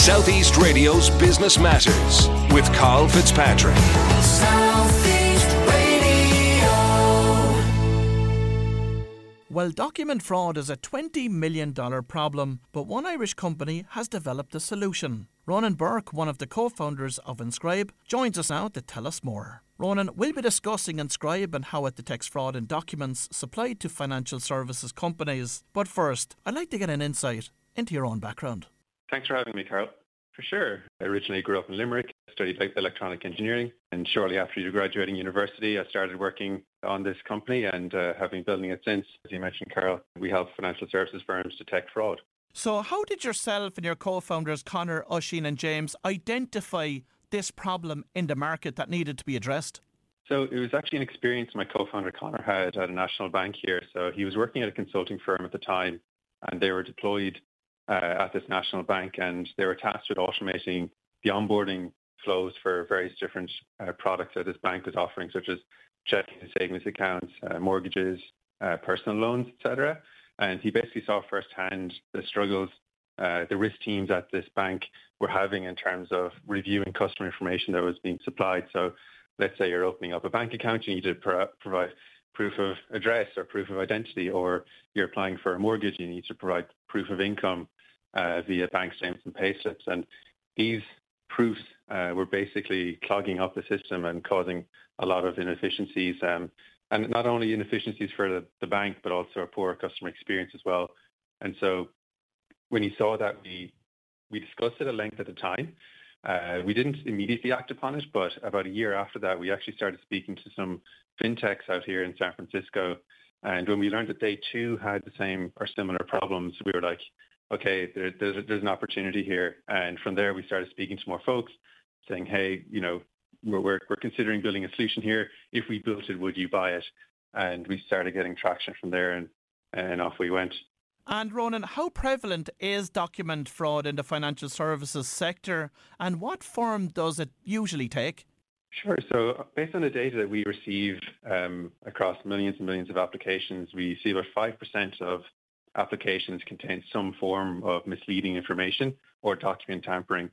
Southeast Radio's Business Matters with Carl Fitzpatrick. Southeast Radio. Well, document fraud is a $20 million problem, but one Irish company has developed a solution. Ronan Burke, one of the co founders of Inscribe, joins us now to tell us more. Ronan, we'll be discussing Inscribe and how it detects fraud in documents supplied to financial services companies. But first, I'd like to get an insight into your own background. Thanks for having me, Carl. For sure. I originally grew up in Limerick, studied electronic engineering, and shortly after graduating university, I started working on this company and uh, have been building it since. As you mentioned, Carl, we help financial services firms detect fraud. So, how did yourself and your co founders, Connor, Oisin, and James, identify this problem in the market that needed to be addressed? So it was actually an experience my co-founder Connor had at a national bank here. So he was working at a consulting firm at the time, and they were deployed at this national bank, and they were tasked with automating the onboarding flows for various different uh, products that this bank was offering, such as checking and savings accounts, uh, mortgages, uh, personal loans, etc. And he basically saw firsthand the struggles uh, the risk teams at this bank were having in terms of reviewing customer information that was being supplied. So let's say you're opening up a bank account, you need to pro- provide proof of address or proof of identity, or you're applying for a mortgage, you need to provide proof of income uh, via bank statements and payslips. And these proofs uh, were basically clogging up the system and causing a lot of inefficiencies. Um, and not only inefficiencies for the, the, bank, but also a poor customer experience as well. And so when he saw that, we, we discussed it at length at the time. Uh, we didn't immediately act upon it, but about a year after that, we actually started speaking to some fintechs out here in San Francisco. And when we learned that they too had the same or similar problems, we were like, okay, there, there's, there's an opportunity here. And from there, we started speaking to more folks saying, hey, you know, we're, we're, we're considering building a solution here. If we built it, would you buy it? And we started getting traction from there and, and off we went. And Ronan, how prevalent is document fraud in the financial services sector and what form does it usually take? Sure. So based on the data that we receive um, across millions and millions of applications, we see about 5% of applications contain some form of misleading information or document tampering.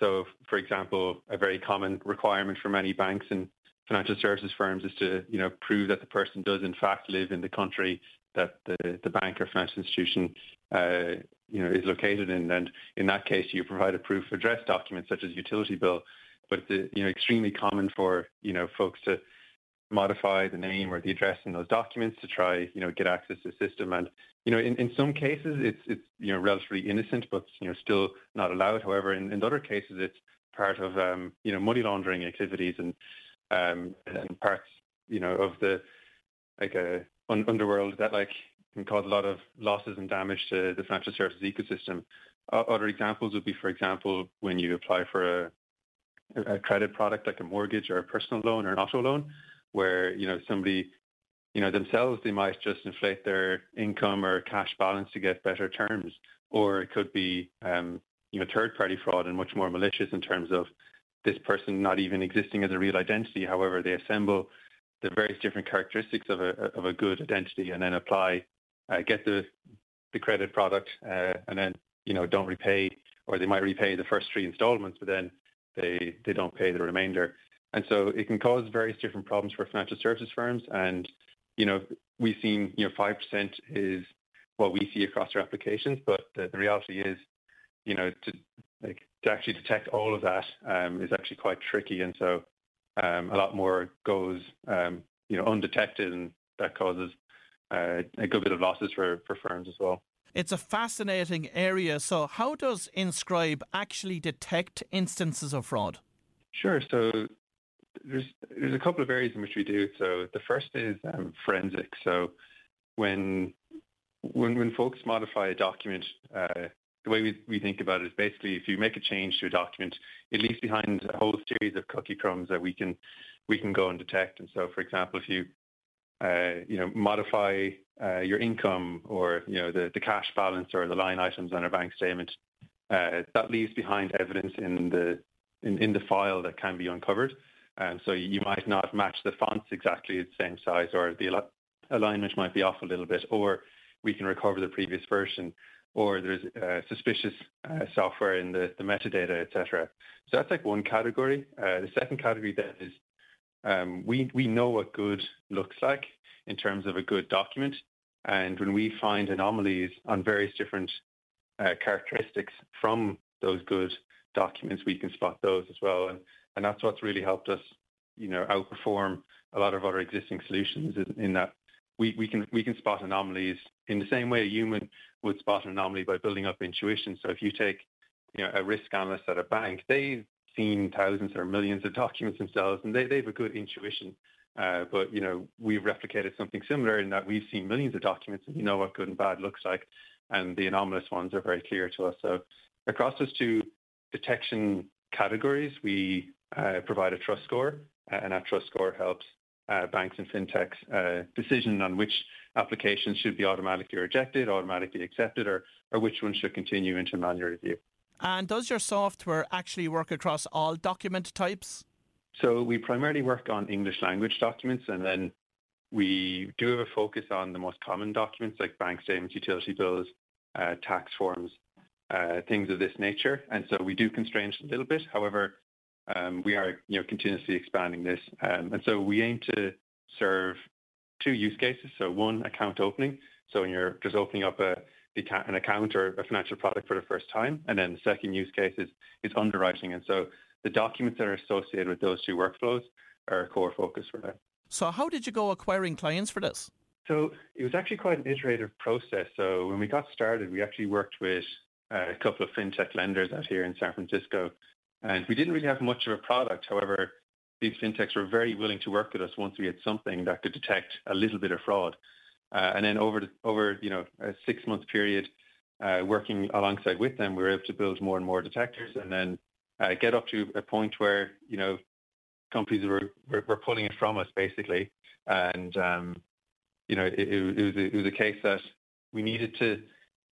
So, for example, a very common requirement for many banks and financial services firms is to, you know, prove that the person does in fact live in the country that the, the bank or financial institution, uh, you know, is located in. And in that case, you provide a proof of address document such as utility bill. But it's, you know, extremely common for, you know, folks to modify the name or the address in those documents to try, you know, get access to the system. And, you know, in, in some cases, it's, it's, you know, relatively innocent, but, you know, still not allowed. However, in, in other cases, it's part of, um, you know, money laundering activities and, um, and parts, you know, of the, like a un- underworld that like can cause a lot of losses and damage to the financial services ecosystem. Uh, other examples would be, for example, when you apply for a, a credit product like a mortgage or a personal loan or an auto loan, where you know somebody you know themselves they might just inflate their income or cash balance to get better terms. Or it could be um, you know third party fraud and much more malicious in terms of this person not even existing as a real identity. However they assemble the various different characteristics of a of a good identity and then apply uh, get the the credit product uh, and then you know don't repay or they might repay the first three installments but then they they don't pay the remainder and so it can cause various different problems for financial services firms. And, you know, we've seen, you know, 5% is what we see across our applications, but the, the reality is, you know, to, like, to actually detect all of that um, is actually quite tricky. And so um, a lot more goes, um, you know, undetected and that causes uh, a good bit of losses for, for firms as well. It's a fascinating area. So, how does Inscribe actually detect instances of fraud? Sure. So, there's there's a couple of areas in which we do. So the first is um, forensic. So when when when folks modify a document, uh, the way we, we think about it is basically if you make a change to a document, it leaves behind a whole series of cookie crumbs that we can we can go and detect. And so, for example, if you uh, you know modify uh, your income or you know the, the cash balance or the line items on a bank statement, uh, that leaves behind evidence in the in, in the file that can be uncovered. And so you might not match the fonts exactly the same size or the alignment might be off a little bit, or we can recover the previous version. or there's uh, suspicious uh, software in the, the metadata, etc. So that's like one category. Uh, the second category then is um, we, we know what good looks like in terms of a good document. And when we find anomalies on various different uh, characteristics from those good documents, we can spot those as well. And, and that's what's really helped us, you know, outperform a lot of other existing solutions in, that we, we can we can spot anomalies in the same way a human would spot an anomaly by building up intuition. So if you take you know a risk analyst at a bank, they've seen thousands or millions of documents themselves, and they, they have a good intuition. Uh, but you know we've replicated something similar in that we've seen millions of documents, and we know what good and bad looks like, and the anomalous ones are very clear to us. So across those two detection categories, we provide a trust score, and that trust score helps uh, banks and fintechs uh, decision on which applications should be automatically rejected, automatically accepted, or, or which ones should continue into manual review. And does your software actually work across all document types? So we primarily work on English language documents, and then we do have a focus on the most common documents like bank statements, utility bills, uh, tax forms, uh, things of this nature. And so we do constrain a little bit. However, we are you know continuously expanding this, um, and so we aim to serve two use cases. So one, account opening. So when you're just opening up a an account or a financial product for the first time, and then the second use case is is underwriting. And so the documents that are associated with those two workflows are a core focus for that. So how did you go acquiring clients for this? So it was actually quite an iterative process. So when we got started, we actually worked with a couple of fintech lenders out here in San Francisco and we didn't really have much of a product. However, these fintechs were very willing to work with us once we had something that could detect a little bit of fraud. Uh, and then over the, over you know a six month period, uh, working alongside with them, we were able to build more and more detectors, and then uh, get up to a point where you know companies were were, were pulling it from us basically, and um, you know it, it, was a, it was a case that we needed to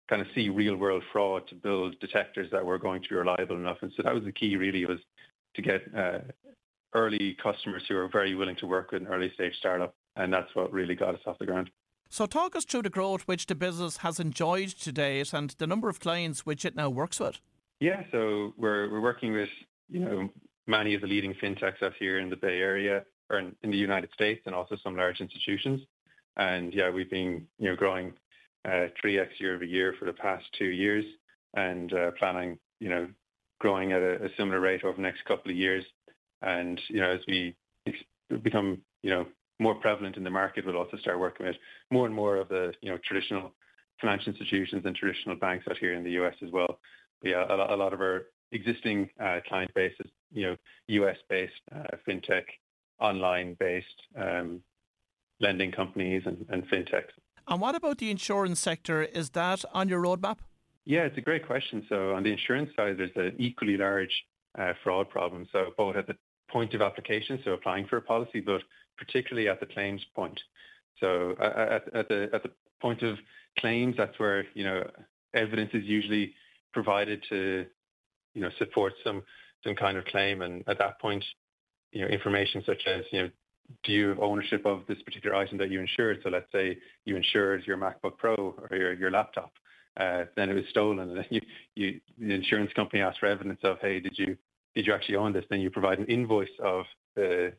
kind of see real world fraud to build detectors that were going to be reliable enough. And so that was the key really was to get uh, early customers who are very willing to work with an early stage startup. And that's what really got us off the ground. So talk us through the growth which the business has enjoyed to date and the number of clients which it now works with. Yeah, so we're we're working with, you know, many of the leading fintechs out here in the Bay Area or in, in the United States and also some large institutions. And yeah, we've been, you know, growing 3x uh, year-over-year for the past two years and uh, planning, you know, growing at a similar rate over the next couple of years. And You know, as we become, you know, more prevalent in the market, we'll also start working with more and more of the, you know, traditional financial institutions and traditional banks out here in the U.S. as well. Yeah, a lot of our existing uh, client base is, you know, U.S.-based, fintech, online-based, um, lending companies and fintechs. And what about the insurance sector? Is that on your roadmap? Yeah, it's a great question. So on the insurance side, there's an equally large uh, fraud problem. So both at the point of application, so applying for a policy, but particularly at the claims point. So at, at the at the point of claims, that's where you know evidence is usually provided to you know support some some kind of claim, and at that point, you know information such as you know do you have ownership of this particular item that you insured? So let's say you insured your MacBook Pro or your, your laptop, uh, then it was stolen, and then you, you, the insurance company asks for evidence of, hey, did you did you actually own this? Then you provide an invoice of the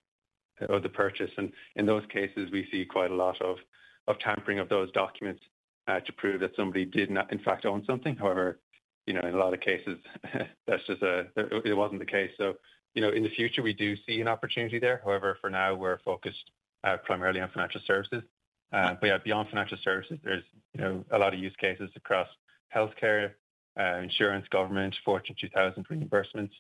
of the purchase, and in those cases, we see quite a lot of of tampering of those documents uh, to prove that somebody did not, in fact, own something. However, you know, in a lot of cases, that's just a it wasn't the case. So you know, in the future, we do see an opportunity there. However, for now, we're focused uh, primarily on financial services. Uh, but yeah, beyond financial services, there's, you know, a lot of use cases across healthcare, uh, insurance, government, Fortune 2000 reimbursements,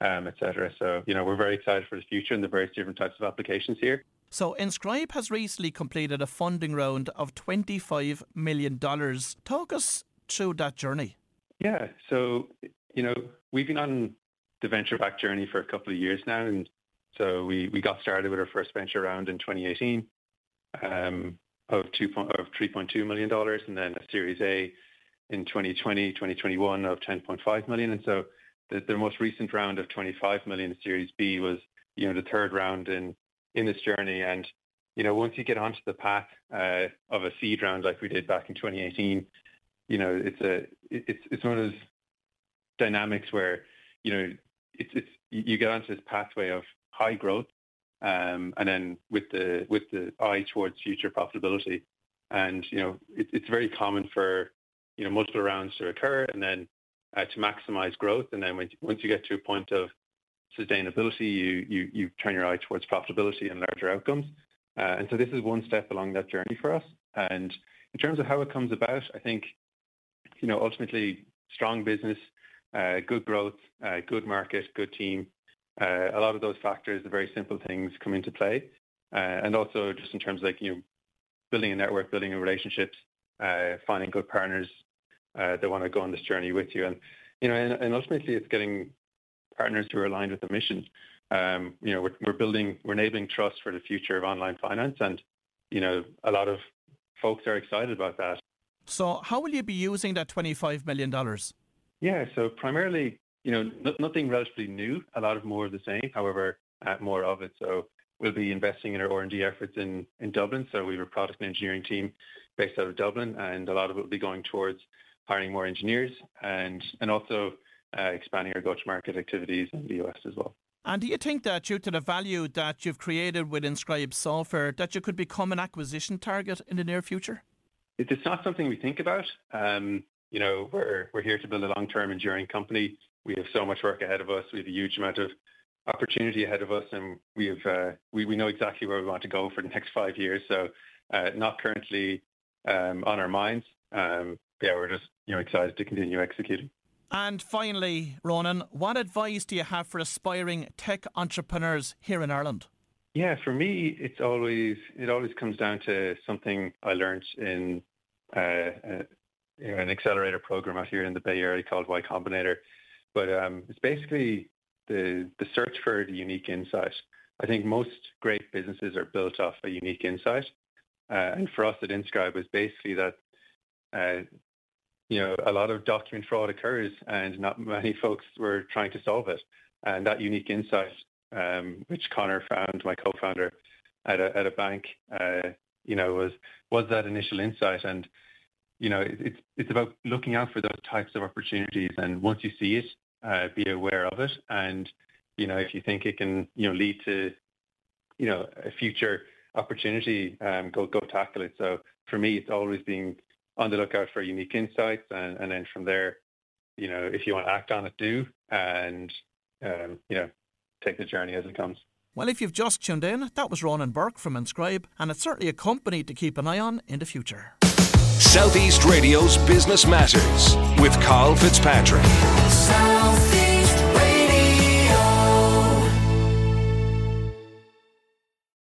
um, et cetera. So, you know, we're very excited for the future and the various different types of applications here. So, Inscribe has recently completed a funding round of $25 million. Talk us through that journey. Yeah. So, you know, we've been on the venture back journey for a couple of years now. And so we, we got started with our first venture round in 2018 um, of, two of $3.2 million and then a Series A in 2020, 2021 of 10.5 million. And so the, the most recent round of 25 million Series B was, you know, the third round in, in this journey. And, you know, once you get onto the path uh, of a seed round like we did back in 2018, you know, it's a it's it's one of those dynamics where you know it's it's you get onto this pathway of high growth, um, and then with the with the eye towards future profitability, and you know it, it's very common for you know multiple rounds to occur, and then uh, to maximize growth, and then when, once you get to a point of sustainability, you you you turn your eye towards profitability and larger outcomes. Uh, and so this is one step along that journey for us. And in terms of how it comes about, I think you know, ultimately strong business, good growth, uh, good market, good team. Uh, a lot of those factors, the very simple things come into play. And also just in terms of like, you know, building a network, building relationships, finding good partners that want to go on this journey with you. And, you know, and ultimately it's getting partners who are aligned with the mission. Um, you know, we're building, we're enabling trust for the future of online finance, and, you know, a lot of folks are excited about that. So, how will you be using that $25 million? Yeah, so primarily, you know, n- nothing relatively new, a lot of more of the same, however, uh, more of it. So, we'll be investing in our R&D efforts in, in Dublin. So, we have a product and engineering team based out of Dublin, and a lot of it will be going towards hiring more engineers and, and also uh, expanding our go-to-market activities in the US as well. And do you think that due to the value that you've created with Inscribe software, that you could become an acquisition target in the near future? It's not something we think about. Um, you know, we're we're here to build a long-term enduring company. We have so much work ahead of us. We have a huge amount of opportunity ahead of us, and we have uh, we we know exactly where we want to go for the next five years. So, uh, not currently um, on our minds. Um, yeah, we're just you know excited to continue executing. And finally, Ronan, what advice do you have for aspiring tech entrepreneurs here in Ireland? Yeah, for me, it's always it always comes down to something I learned in uh, uh, you know, an accelerator program out here in the Bay Area called Y Combinator. But um, it's basically the the search for the unique insight. I think most great businesses are built off a unique insight, uh, and for us at Inscribe was basically that. Uh, you know, a lot of document fraud occurs, and not many folks were trying to solve it. And that unique insight, um, which Connor found, my co-founder at a at a bank, uh, you know, was was that initial insight. And, you know, it's it's about looking out for those types of opportunities. And once you see it, uh, be aware of it. And, you know, if you think it can, you know, lead to, you know, a future opportunity, um, go go tackle it. So for me, it's always being on the lookout for unique insights, and, and then from there, you know, if you want to act on it, do, and um, you know, take the journey as it comes. Well, if you've just tuned in, that was Ronan Burke from Inscribe, and it's certainly a company to keep an eye on in the future. Southeast Radio's Business Matters with Carl Fitzpatrick. South